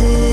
lose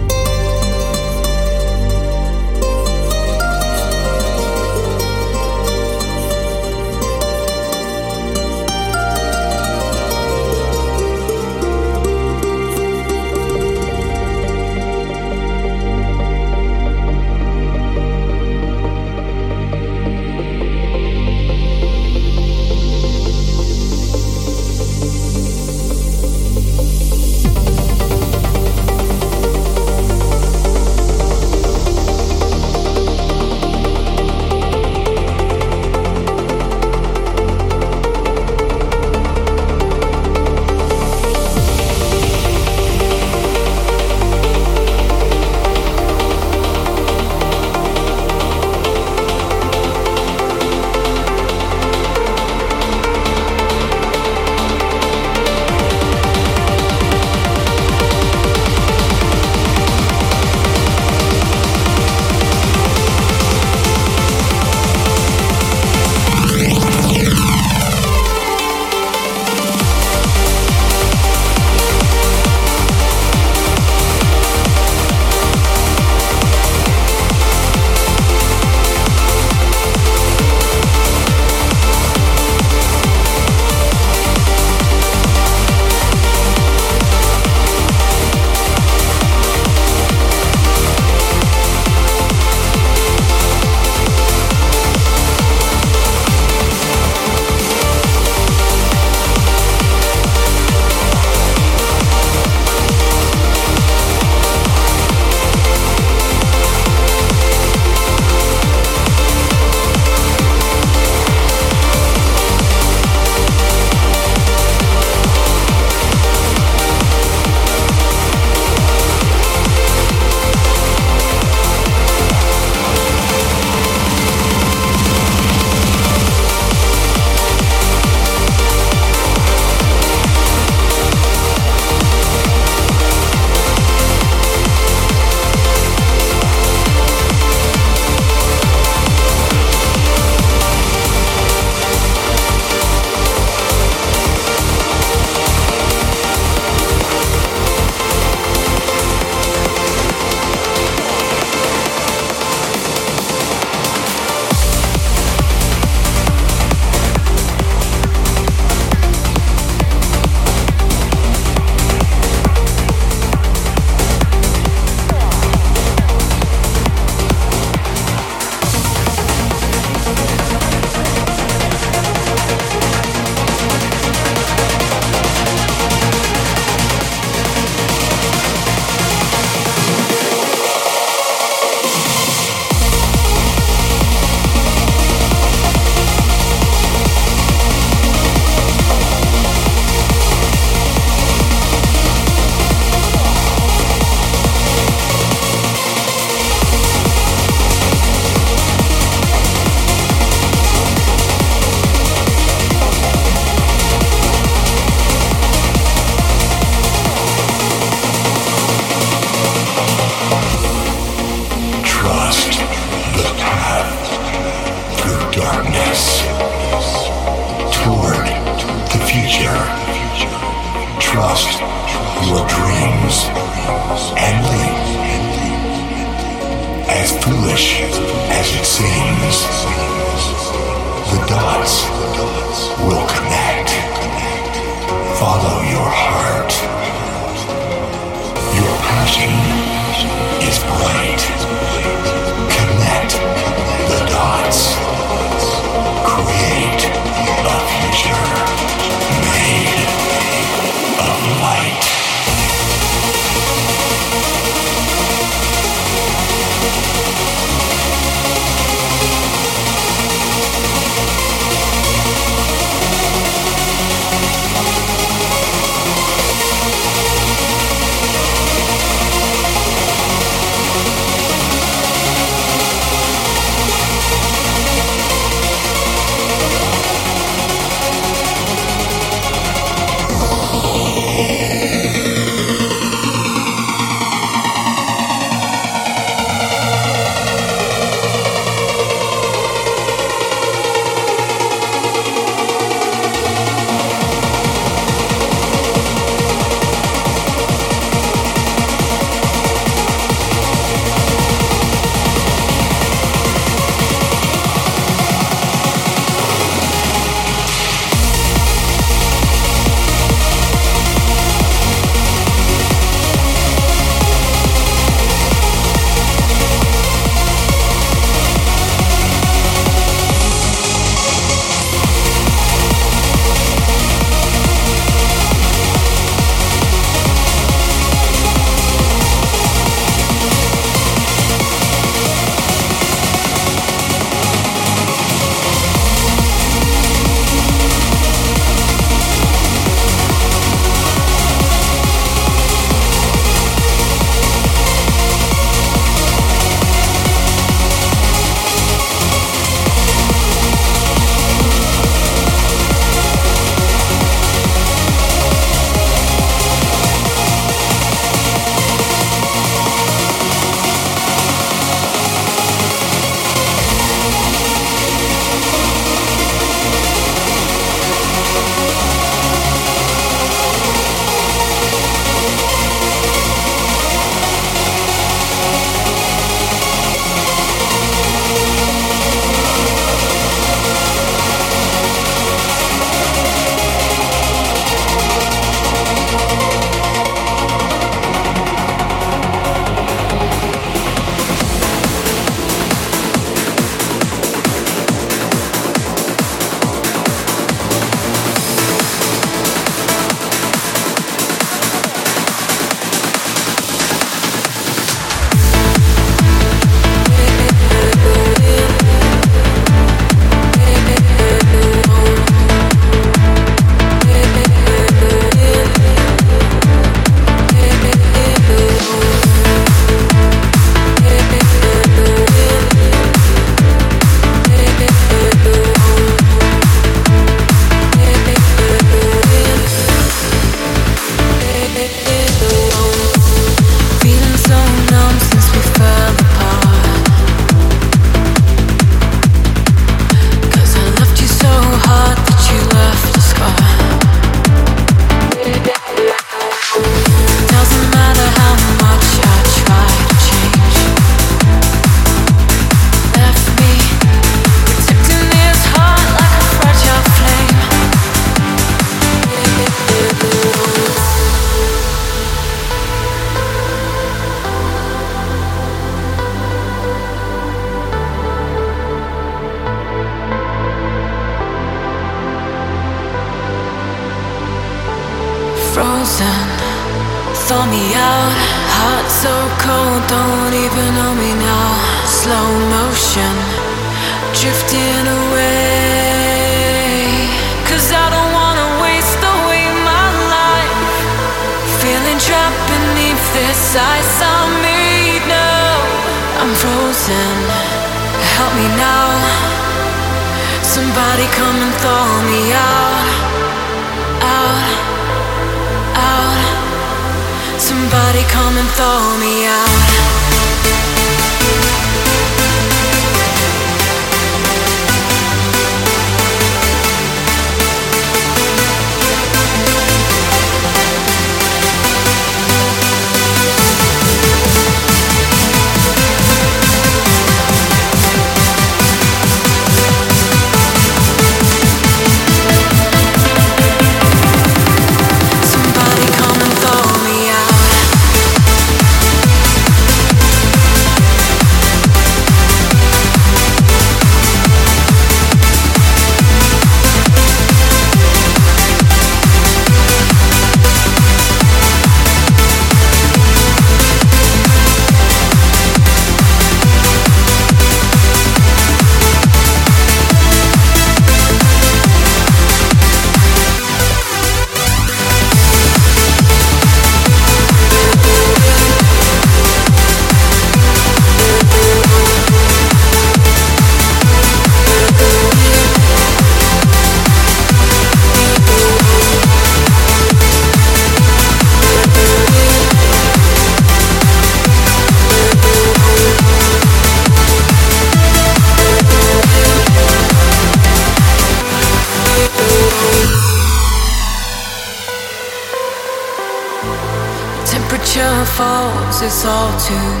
It's all too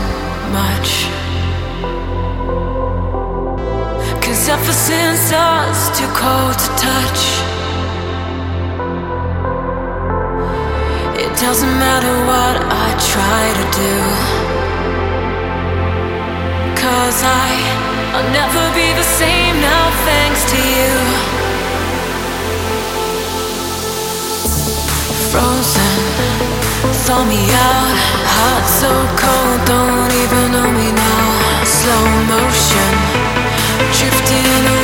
saw me out. Heart so cold, don't even know me now. Slow motion, drifting away.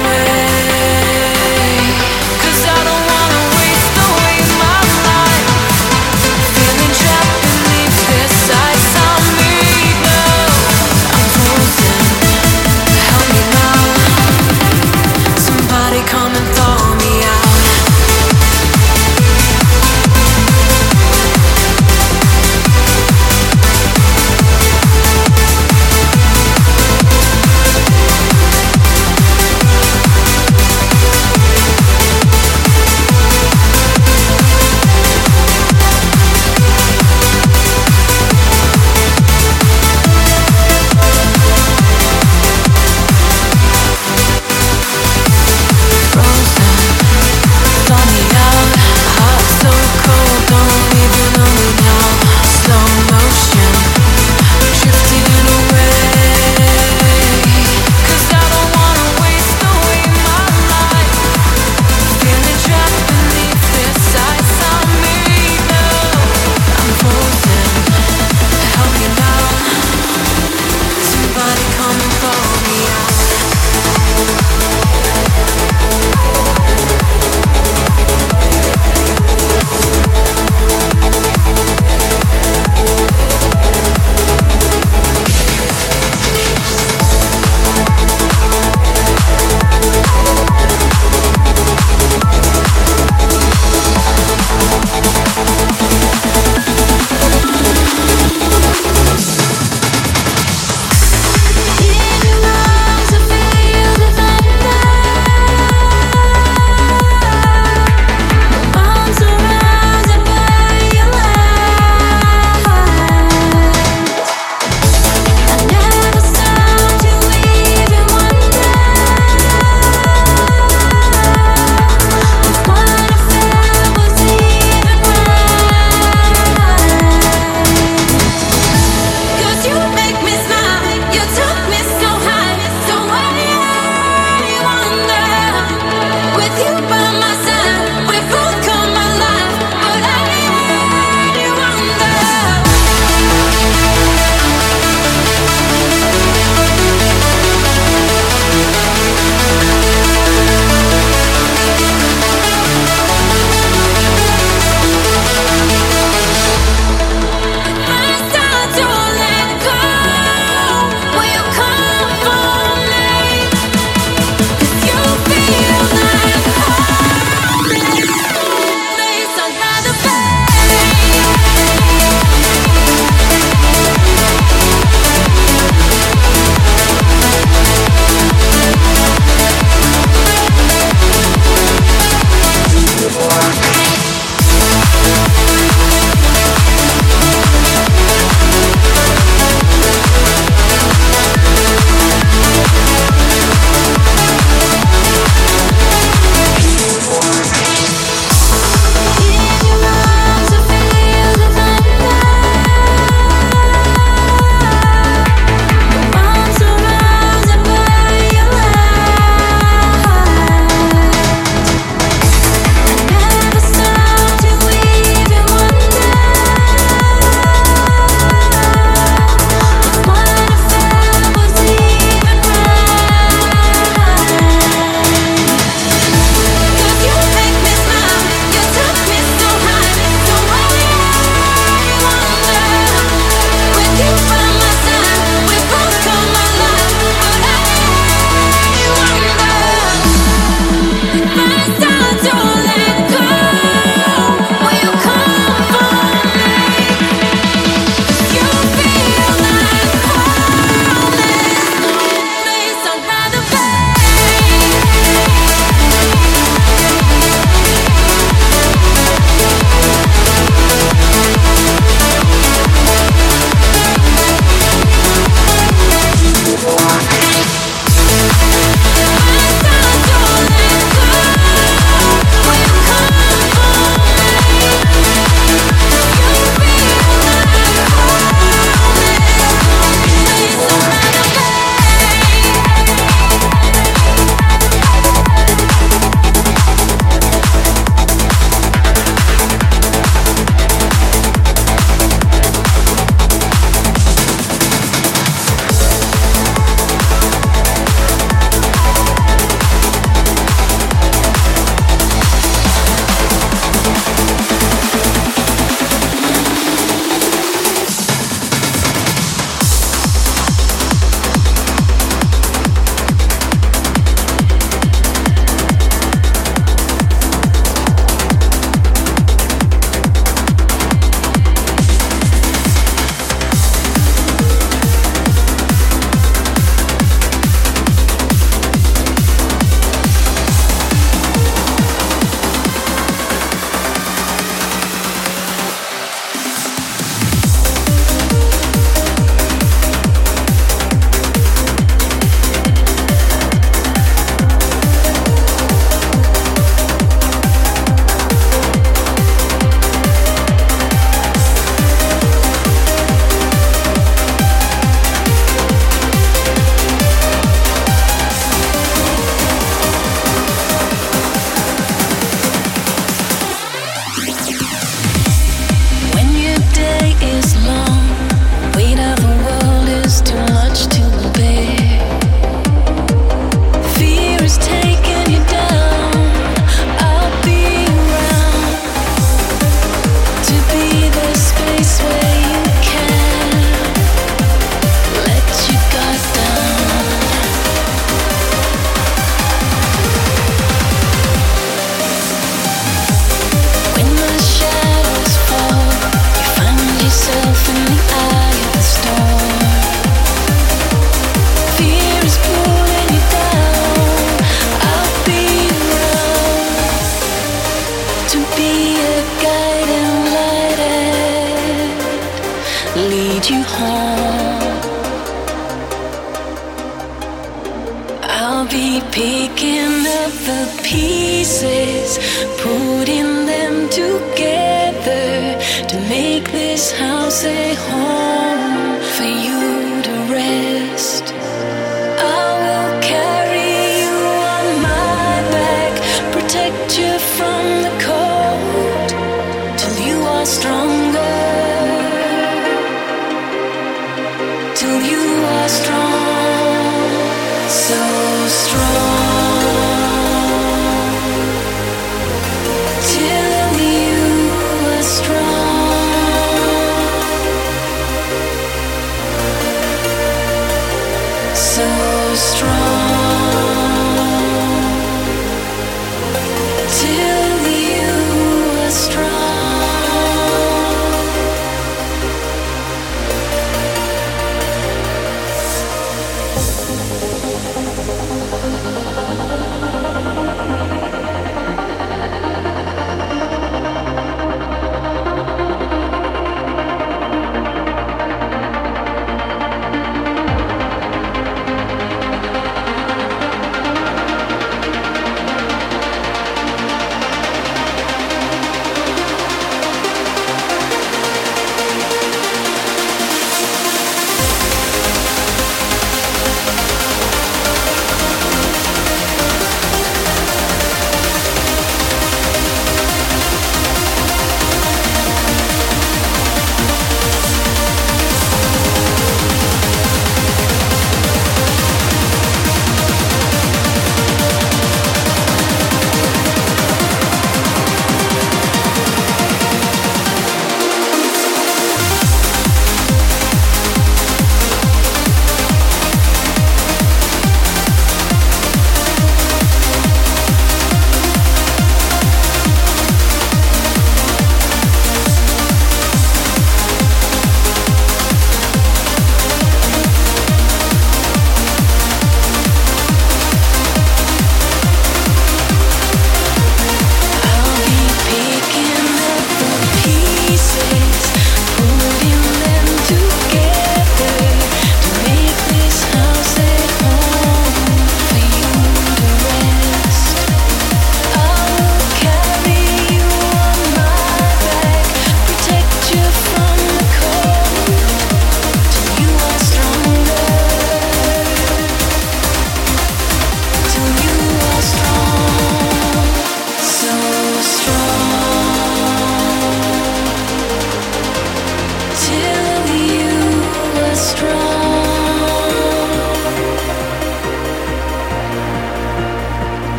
This house a home for you